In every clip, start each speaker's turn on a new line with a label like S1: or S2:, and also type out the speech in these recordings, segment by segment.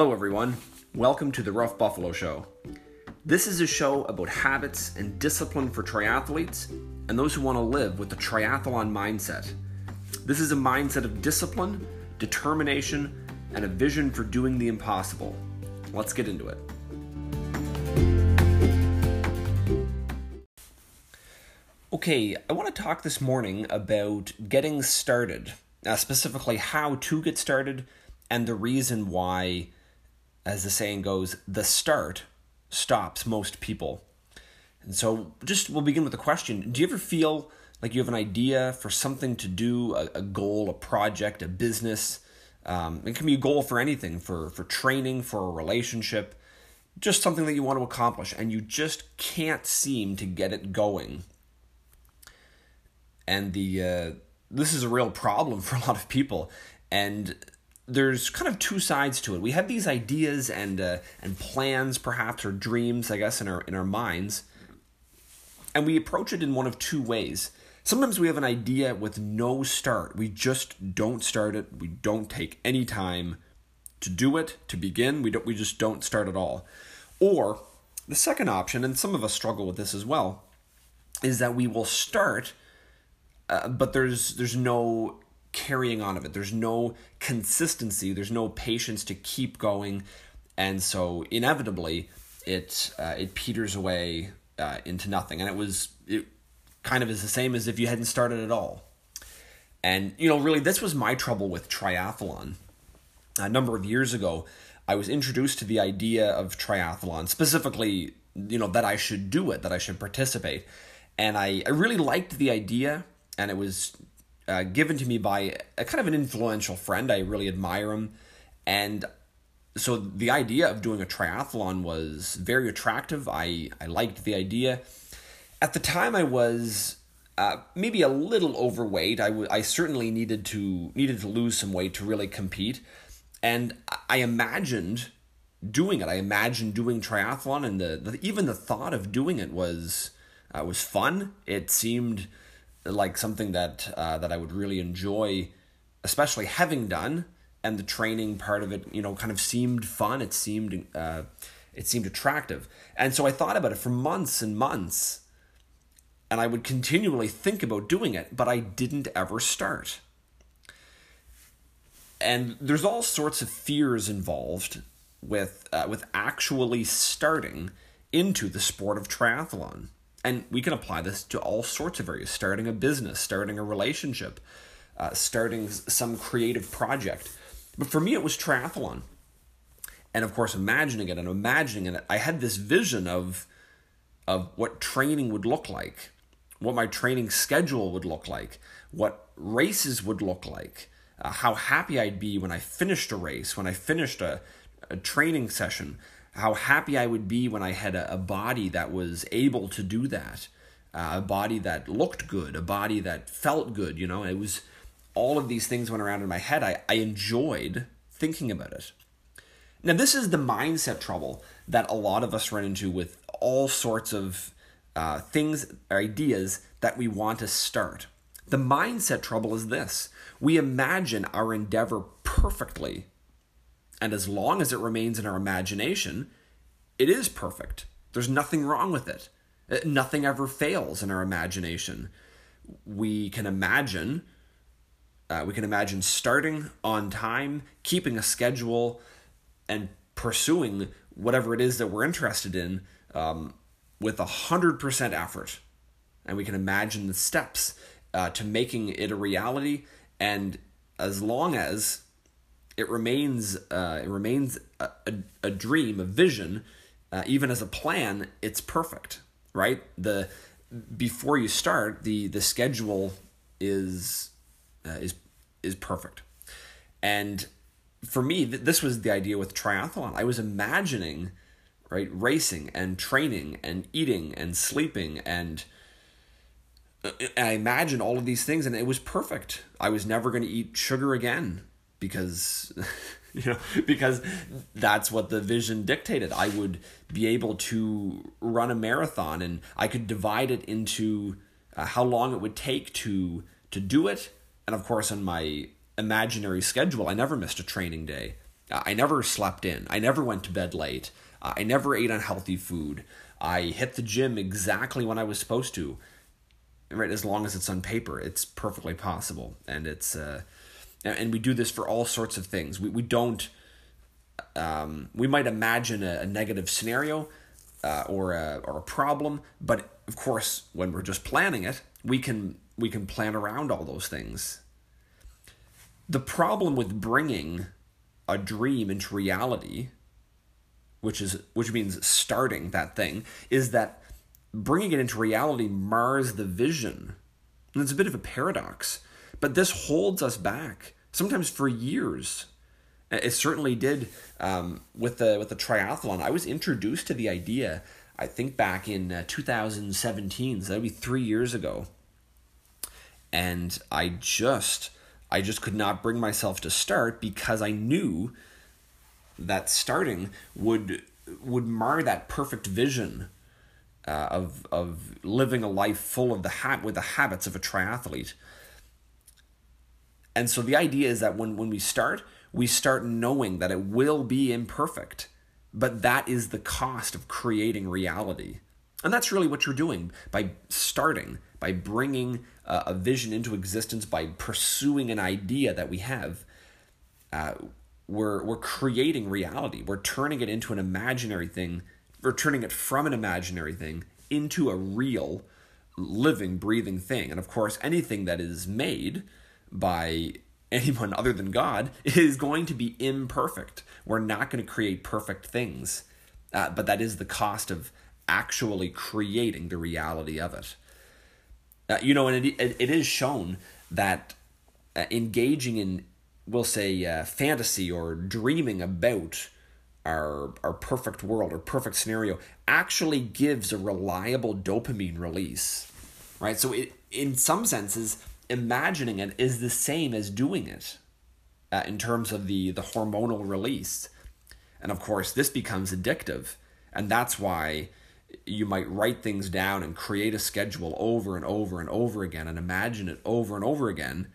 S1: Hello, everyone. Welcome to the Rough Buffalo Show. This is a show about habits and discipline for triathletes and those who want to live with the triathlon mindset. This is a mindset of discipline, determination, and a vision for doing the impossible. Let's get into it. Okay, I want to talk this morning about getting started, uh, specifically how to get started and the reason why, as the saying goes, the start stops most people. And so, just we'll begin with a question Do you ever feel like you have an idea for something to do, a, a goal, a project, a business? Um, it can be a goal for anything, for, for training, for a relationship, just something that you want to accomplish, and you just can't seem to get it going. And the uh, this is a real problem for a lot of people, and there's kind of two sides to it. We have these ideas and uh, and plans, perhaps, or dreams, I guess, in our in our minds, and we approach it in one of two ways. Sometimes we have an idea with no start. We just don't start it. We don't take any time to do it to begin. We don't. We just don't start at all. Or the second option, and some of us struggle with this as well, is that we will start, uh, but there's there's no carrying on of it. There's no consistency. There's no patience to keep going, and so inevitably it uh, it peters away uh, into nothing. And it was it kind of is the same as if you hadn't started at all. And you know, really, this was my trouble with triathlon. A number of years ago, I was introduced to the idea of triathlon, specifically, you know, that I should do it, that I should participate. And I, I really liked the idea, and it was uh, given to me by a kind of an influential friend. I really admire him. And so the idea of doing a triathlon was very attractive. I, I liked the idea. At the time, I was uh, maybe a little overweight. I, w- I certainly needed to needed to lose some weight to really compete, and I imagined doing it. I imagined doing triathlon, and the, the even the thought of doing it was uh, was fun. It seemed like something that uh, that I would really enjoy, especially having done, and the training part of it, you know, kind of seemed fun. It seemed uh, it seemed attractive, and so I thought about it for months and months, and I would continually think about doing it, but I didn't ever start. And there's all sorts of fears involved with uh, with actually starting into the sport of triathlon. And we can apply this to all sorts of areas starting a business, starting a relationship, uh, starting some creative project. But for me, it was triathlon. And of course, imagining it and imagining it, I had this vision of, of what training would look like, what my training schedule would look like, what races would look like, uh, how happy I'd be when I finished a race, when I finished a, a training session, how happy I would be when I had a, a body that was able to do that, uh, a body that looked good, a body that felt good. You know, it was all of these things went around in my head. I, I enjoyed thinking about it. Now, this is the mindset trouble that a lot of us run into with all sorts of uh, things, ideas that we want to start. The mindset trouble is this we imagine our endeavor perfectly and as long as it remains in our imagination, it is perfect. There's nothing wrong with it. Uh, nothing ever fails in our imagination. We can imagine, uh, we can imagine starting on time, keeping a schedule, and pursuing whatever it is that we're interested in um, with a hundred percent effort. And we can imagine the steps uh, to making it a reality. And as long as it remains uh, it remains a, a, a, dream, a vision, uh, even as a plan. It's perfect, right? The before you start, the the schedule is uh, is is perfect, and for me, th- this was the idea with triathlon. I was imagining, right, racing and training and eating and sleeping and. Uh, I imagined all of these things and it was perfect. I was never going to eat sugar again because you know because that's what the vision dictated i would be able to run a marathon and i could divide it into uh, how long it would take to to do it and of course on my imaginary schedule i never missed a training day I never slept in. I never went to bed late. I never ate unhealthy food. I hit the gym exactly when I was supposed to. Right, as long as it's on paper, it's perfectly possible, and it's uh, and we do this for all sorts of things. We we don't. Um, we might imagine a, a negative scenario uh, or a or a problem, but of course, when we're just planning it, we can we can plan around all those things. The problem with bringing a dream into reality which is which means starting that thing, is that bringing it into reality mars the vision. And it's a bit of a paradox, but this holds us back sometimes for years. It certainly did um, with the with the triathlon. I was introduced to the idea. I think back in uh, 2017, so that'd be three years ago, and I just I just could not bring myself to start because I knew that starting would would mar that perfect vision uh, of of living a life full of the ha- with the habits of a triathlete. And so the idea is that when when we start, we start knowing that it will be imperfect, but that is the cost of creating reality. And that's really what you're doing by starting, by bringing a vision into existence, by pursuing an idea that we have. Uh, we're we're creating reality. We're turning it into an imaginary thing. We're turning it from an imaginary thing into a real, living, breathing thing. And of course, anything that is made by anyone other than God is going to be imperfect. We're not going to create perfect things, uh, but that is the cost of actually creating the reality of it. Uh, you know, and it, it, is shown that uh, engaging in we'll say uh, fantasy or dreaming about our our perfect world or perfect scenario actually gives a reliable dopamine release right so it in some senses imagining it is the same as doing it uh, in terms of the the hormonal release and of course this becomes addictive and that's why you might write things down and create a schedule over and over and over again and imagine it over and over again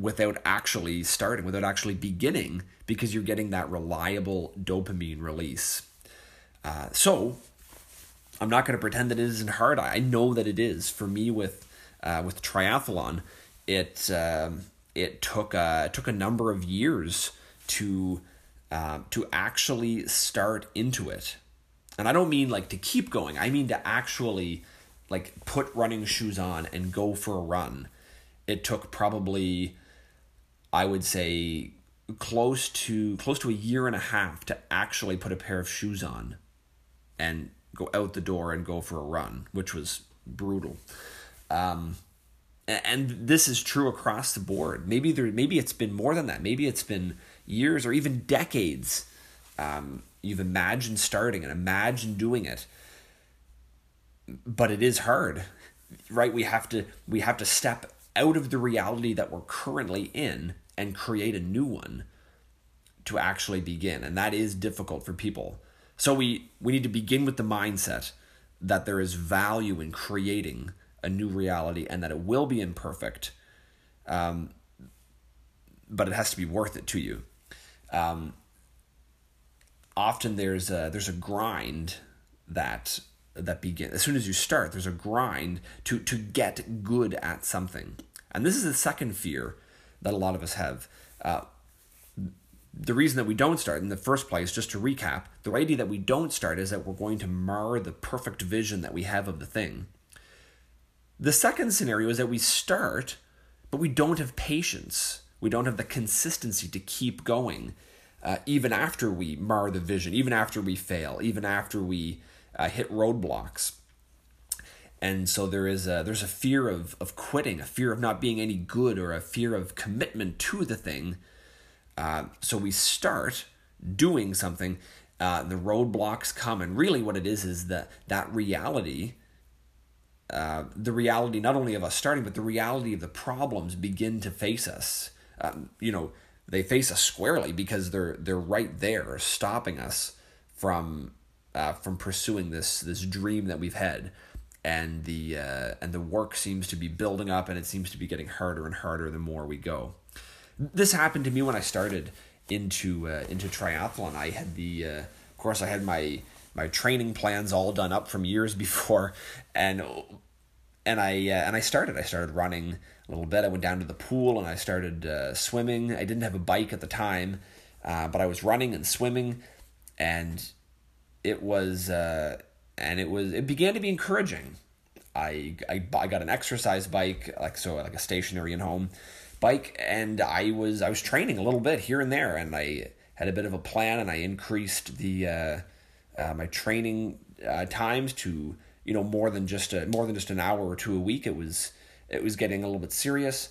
S1: without actually starting, without actually beginning, because you're getting that reliable dopamine release. Uh, so, I'm not going to pretend that it isn't hard. I know that it is. For me, with uh, with triathlon, it uh, it took a it took a number of years to uh, to actually start into it, and I don't mean like to keep going. I mean to actually like put running shoes on and go for a run. It took probably I would say close to close to a year and a half to actually put a pair of shoes on and go out the door and go for a run, which was brutal. Um, and this is true across the board. Maybe there, maybe it's been more than that. Maybe it's been years or even decades. Um, you've imagined starting and imagined doing it, but it is hard, right? We have to we have to step out of the reality that we're currently in and create a new one to actually begin. And that is difficult for people. So we, we need to begin with the mindset that there is value in creating a new reality and that it will be imperfect, um, but it has to be worth it to you. Um, often there's a, there's a grind that that begin as soon as you start there's a grind to to get good at something. And this is the second fear that a lot of us have. Uh, the reason that we don't start in the first place just to recap the idea that we don't start is that we're going to mar the perfect vision that we have of the thing the second scenario is that we start but we don't have patience we don't have the consistency to keep going uh, even after we mar the vision even after we fail even after we uh, hit roadblocks. And so there is a, there's a fear of, of quitting, a fear of not being any good, or a fear of commitment to the thing. Uh, so we start doing something, uh, the roadblocks come, and really what it is is that that reality, uh, the reality not only of us starting, but the reality of the problems begin to face us. Um, you know, they face us squarely because they're they're right there, stopping us from uh, from pursuing this this dream that we've had and the uh, and the work seems to be building up and it seems to be getting harder and harder the more we go this happened to me when i started into uh, into triathlon. I had the, uh, of course, I had my my training plans all done up from years before, and and I uh, and I started. I started running a little bit. I went down to the pool and I started uh, swimming. I didn't have a bike at the time, uh, but I was running and swimming, and it was uh, and it was it began to be encouraging. I, I I got an exercise bike like so like a stationary and home bike and I was I was training a little bit here and there and I had a bit of a plan and I increased the uh, my training uh, times to you know more than just a more than just an hour or two a week it was it was getting a little bit serious.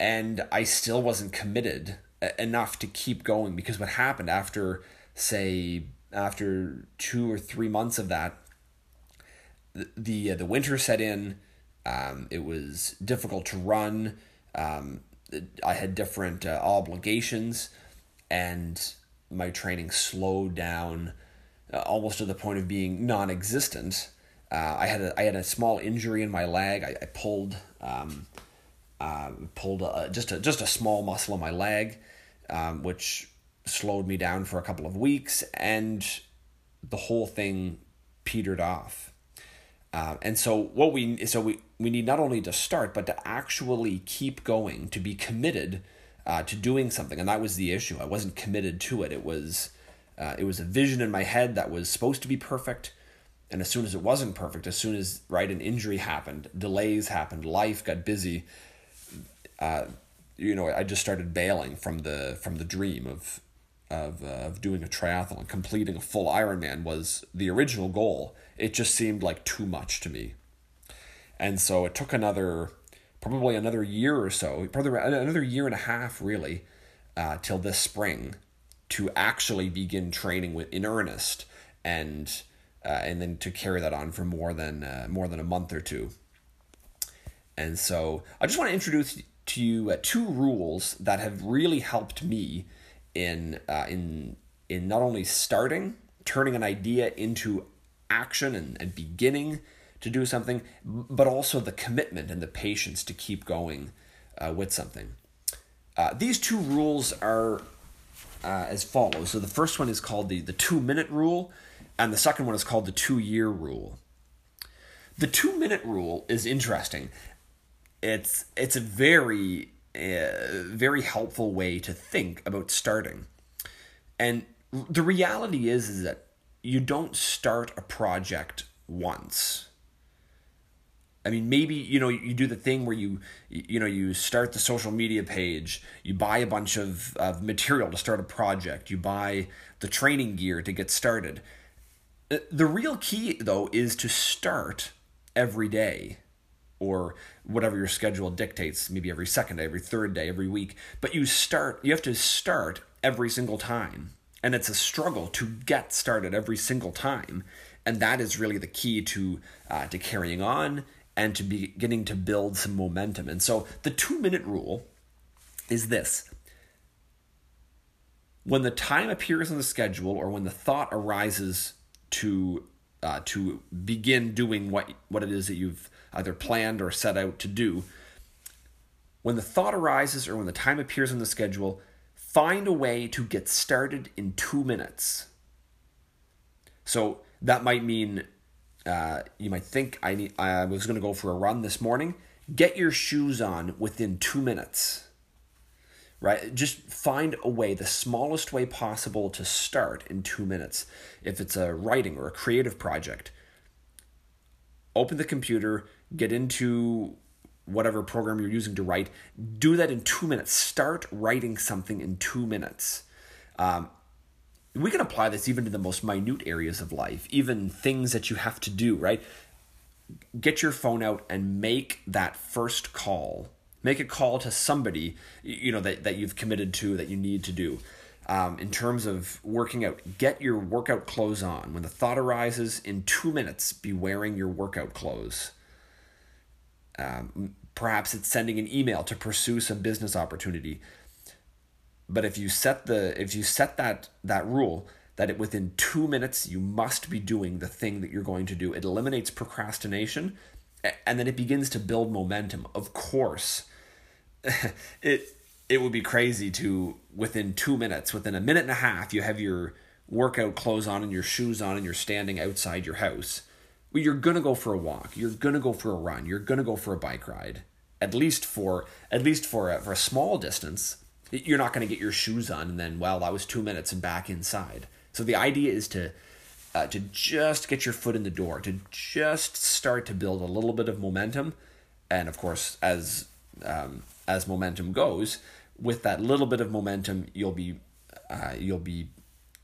S1: And I still wasn't committed enough to keep going because what happened after say after two or three months of that the the, uh, the winter set in um, it was difficult to run. Um, I had different uh, obligations and my training slowed down uh, almost to the point of being non-existent uh, I had a I had a small injury in my leg. I, I pulled um, uh, pulled a, just a just a small muscle in my leg, um, which slowed me down for a couple of weeks, and the whole thing petered off. Uh, and so what we so we we need not only to start but to actually keep going to be committed uh, to doing something and that was the issue. I wasn't committed to it. It was uh, it was a vision in my head that was supposed to be perfect and as soon as it wasn't perfect, as soon as right an injury happened, delays happened, life got busy, uh, you know, I just started bailing from the from the dream of of uh, of doing a triathlon, completing a full Ironman was the original goal. It just seemed like too much to me, and so it took another probably another year or so, probably another year and a half really, uh, till this spring, to actually begin training with in earnest and uh, and then to carry that on for more than uh, more than a month or two. And so I just want to introduce to you uh, two rules that have really helped me in uh, in in not only starting, turning an idea into action and, and beginning to do something, but also the commitment and the patience to keep going uh, with something. Uh, these two rules are uh, as follows. So the first one is called the the two minute rule, and the second one is called the two year rule. The two minute rule is interesting. It's it's a very uh, very helpful way to think about starting, and the reality is is that you don't start a project once. I mean, maybe you know you do the thing where you you know you start the social media page, you buy a bunch of, of material to start a project, you buy the training gear to get started, the real key, though, is to start every day or whatever your schedule dictates, maybe every second day, every third day, every week. But you start, you have to start every single time. And it's a struggle to get started every single time. And that is really the key to, uh, to carrying on and to beginning to build some momentum. And so the two minute rule is this when the time appears on the schedule or when the thought arises to uh, to begin doing what what it is that you've either planned or set out to do. When the thought arises or when the time appears on the schedule, find a way to get started in two minutes. So that might mean uh, you might think I need I was going to go for a run this morning. Get your shoes on within two minutes right? Just find a way, the smallest way possible to start in two minutes. If it's a writing or a creative project, open the computer, get into whatever program you're using to write, do that in two minutes. Start writing something in two minutes. Um, we can apply this even to the most minute areas of life, even things that you have to do, right? Get your phone out and make that first call Make a call to somebody you know that, that you've committed to that you need to do. Um, in terms of working out, get your workout clothes on. When the thought arises, in two minutes, be wearing your workout clothes. Um, perhaps it's sending an email to pursue some business opportunity. But if you set the if you set that that rule that it within two minutes you must be doing the thing that you're going to do, it eliminates procrastination and then it begins to build momentum. Of course, it it would be crazy to within two minutes, within a minute and a half, you have your workout clothes on and your shoes on and you're standing outside your house. Well, you're gonna go for a walk. You're gonna go for a run. You're gonna go for a bike ride. At least for at least for a, for a small distance. You're not gonna get your shoes on and then well that was two minutes and back inside. So the idea is to uh, to just get your foot in the door, to just start to build a little bit of momentum, and of course as um, as momentum goes, with that little bit of momentum, you'll be uh, you'll be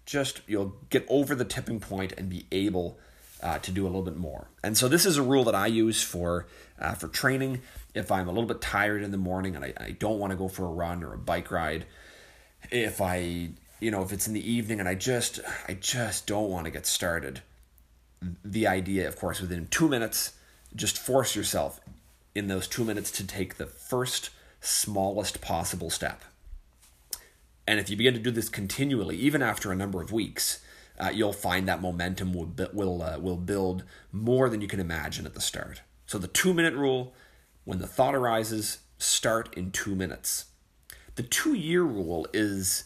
S1: just you'll get over the tipping point and be able uh, to do a little bit more. And so this is a rule that I use for uh, for training. If I'm a little bit tired in the morning and I, I don't want to go for a run or a bike ride, if I you know if it's in the evening and I just I just don't want to get started, the idea, of course, within two minutes, just force yourself in those two minutes to take the first smallest possible step. And if you begin to do this continually, even after a number of weeks, uh, you'll find that momentum will will uh, will build more than you can imagine at the start. So the two minute rule: when the thought arises, start in two minutes. The two year rule is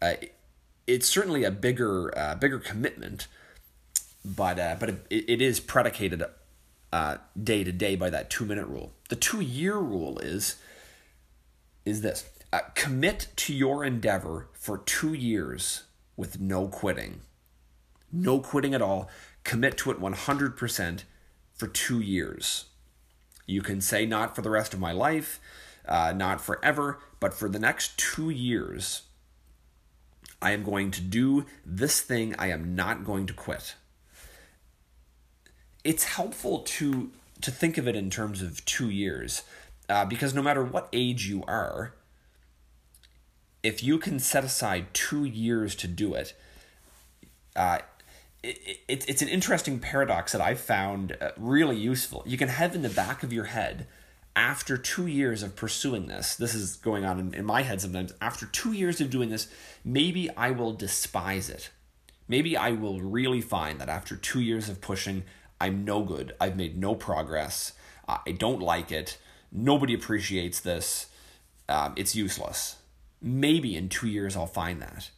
S1: uh, it's certainly a bigger uh, bigger commitment, but uh, but it, it is predicated uh, day to day by that two minute rule. The two year rule is is this commit to your endeavor for two years with no quitting. No quitting at all. Commit to it 100% for two years. You can say not for the rest of my life, uh, not forever, but for the next two years, I am going to do this thing. I am not going to quit. It's helpful to to think of it in terms of two years uh, because no matter what age you are, if you can set aside two years to do it, uh, it, it, it's an interesting paradox that I've found uh, really useful. You can have in the back of your head, after two years of pursuing this, this is going on in, in my head sometimes, after two years of doing this, maybe I will despise it. Maybe I will really find that after two years of pushing, I'm no good. I've made no progress. I don't like it nobody appreciates this. Um, it's useless. Maybe in two years I'll find that.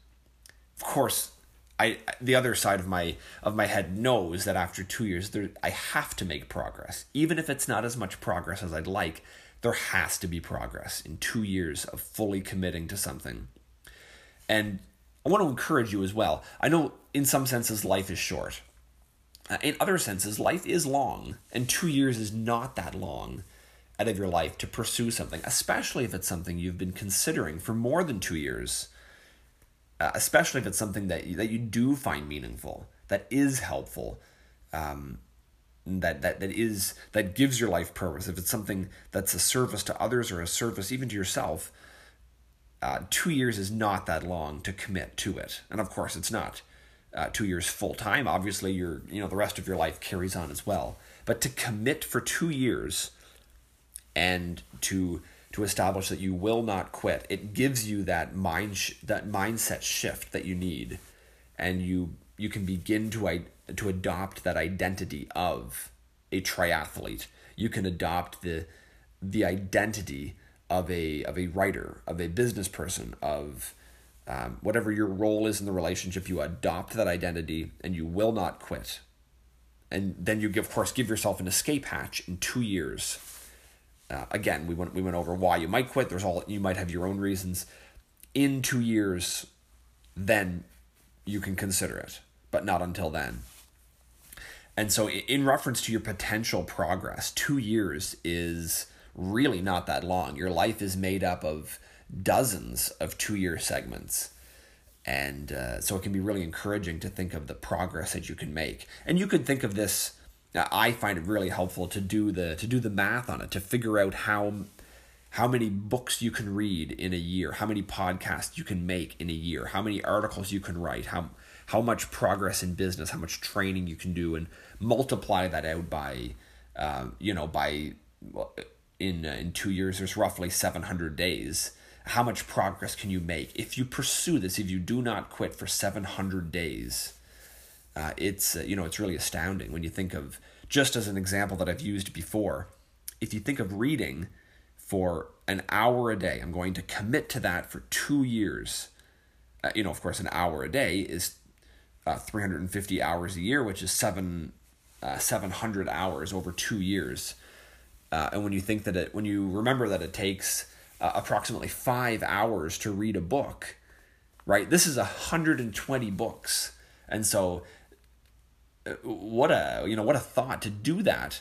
S1: Of course, I the other side of my of my head knows that after two years there I have to make progress, even if it's not as much progress as I'd like. There has to be progress in two years of fully committing to something. And I want to encourage you as well. I know in some senses life is short. Uh, in other senses, life is long, and two years is not that long out of your life to pursue something, especially if it's something you've been considering for more than two years. Uh, especially if it's something that you, that you do find meaningful, that is helpful, um, that that that is that gives your life purpose. If it's something that's a service to others or a service even to yourself, uh, two years is not that long to commit to it. And of course, it's not uh, two years full time. Obviously, your you know the rest of your life carries on as well. But to commit for two years and to to establish that you will not quit. It gives you that mind sh- that mindset shift that you need, and you you can begin to I- to adopt that identity of a triathlete. You can adopt the the identity of a of a writer, of a business person, of um, whatever your role is in the relationship. You adopt that identity, and you will not quit. And then you, of course, give yourself an escape hatch in two years uh, again, we went we went over why you might quit. There's all you might have your own reasons. In two years, then you can consider it, but not until then. And so, in reference to your potential progress, two years is really not that long. Your life is made up of dozens of two year segments. And uh, so it can be really encouraging to think of the progress that you can make. And you could think of this I find it really helpful to do the to do the math on it to figure out how how many books you can read in a year, how many podcasts you can make in a year, how many articles you can write, how how much progress in business, how much training you can do, and multiply that out by, um, you know, by in uh, in two years there's roughly seven hundred days. How much progress can you make if you pursue this? If you do not quit for seven hundred days, uh, it's uh, you know it's really astounding when you think of just as an example that I've used before. If you think of reading for an hour a day. I'm going to commit to that for two years. Uh, you know, of course, an hour a day is uh, 350 hours a year, which is seven uh, 700 hours over two years. Uh, and when you think that it, when you remember that it takes approximately five hours to read a book, right? This is 120 books, and so what a you know what a thought to do that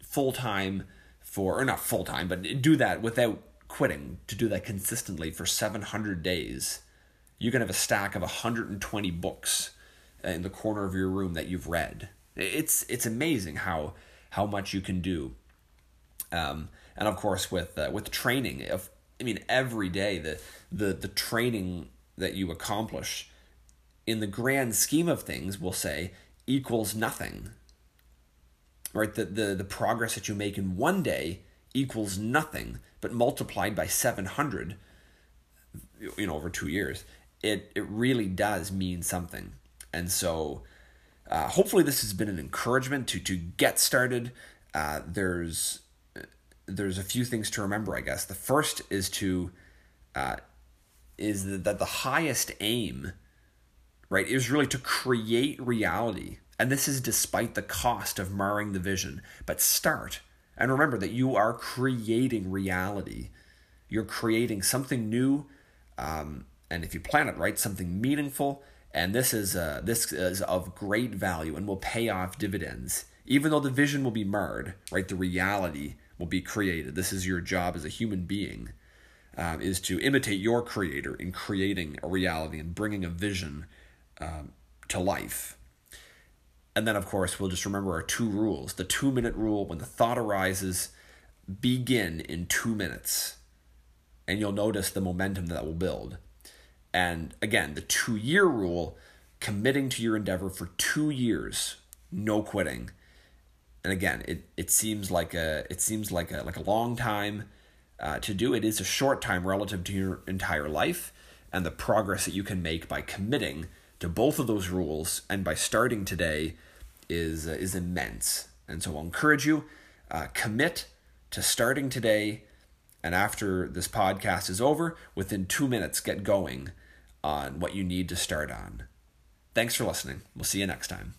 S1: full time for or not full time, but do that without quitting to do that consistently for 700 days. You can have a stack of 120 books in the corner of your room that you've read. It's it's amazing how how much you can do. Um, and of course with uh, with training, if I mean every day the the the training that you accomplish in the grand scheme of things, we'll say equals nothing. Right? The the the progress that you make in one day equals nothing, but multiplied by 700 you know over 2 years, it it really does mean something. And so uh, hopefully, this has been an encouragement to to get started. Uh, there's there's a few things to remember, I guess. The first is to uh, is that the highest aim, right, It was really to create reality, and this is despite the cost of marring the vision. But start and remember that you are creating reality. You're creating something new, um, and if you plan it right, something meaningful. And this is uh, this is of great value and will pay off dividends. Even though the vision will be marred right the reality will be created. This is your job as a human being um, is to imitate your creator in creating a reality and bringing a vision um, to life and then of course we'll just remember our two rules the two minute rule when the thought arises begin in two minutes and you'll notice the momentum that will build and again, the two year rule committing to your endeavor for two years, no quitting. And again, it, it seems like a it seems like a like a long time uh, to do. It is a short time relative to your entire life, and the progress that you can make by committing to both of those rules and by starting today is uh, is immense. And so I'll encourage you uh, commit to starting today, and after this podcast is over, within two minutes, get going on what you need to start on. Thanks for listening. We'll see you next time.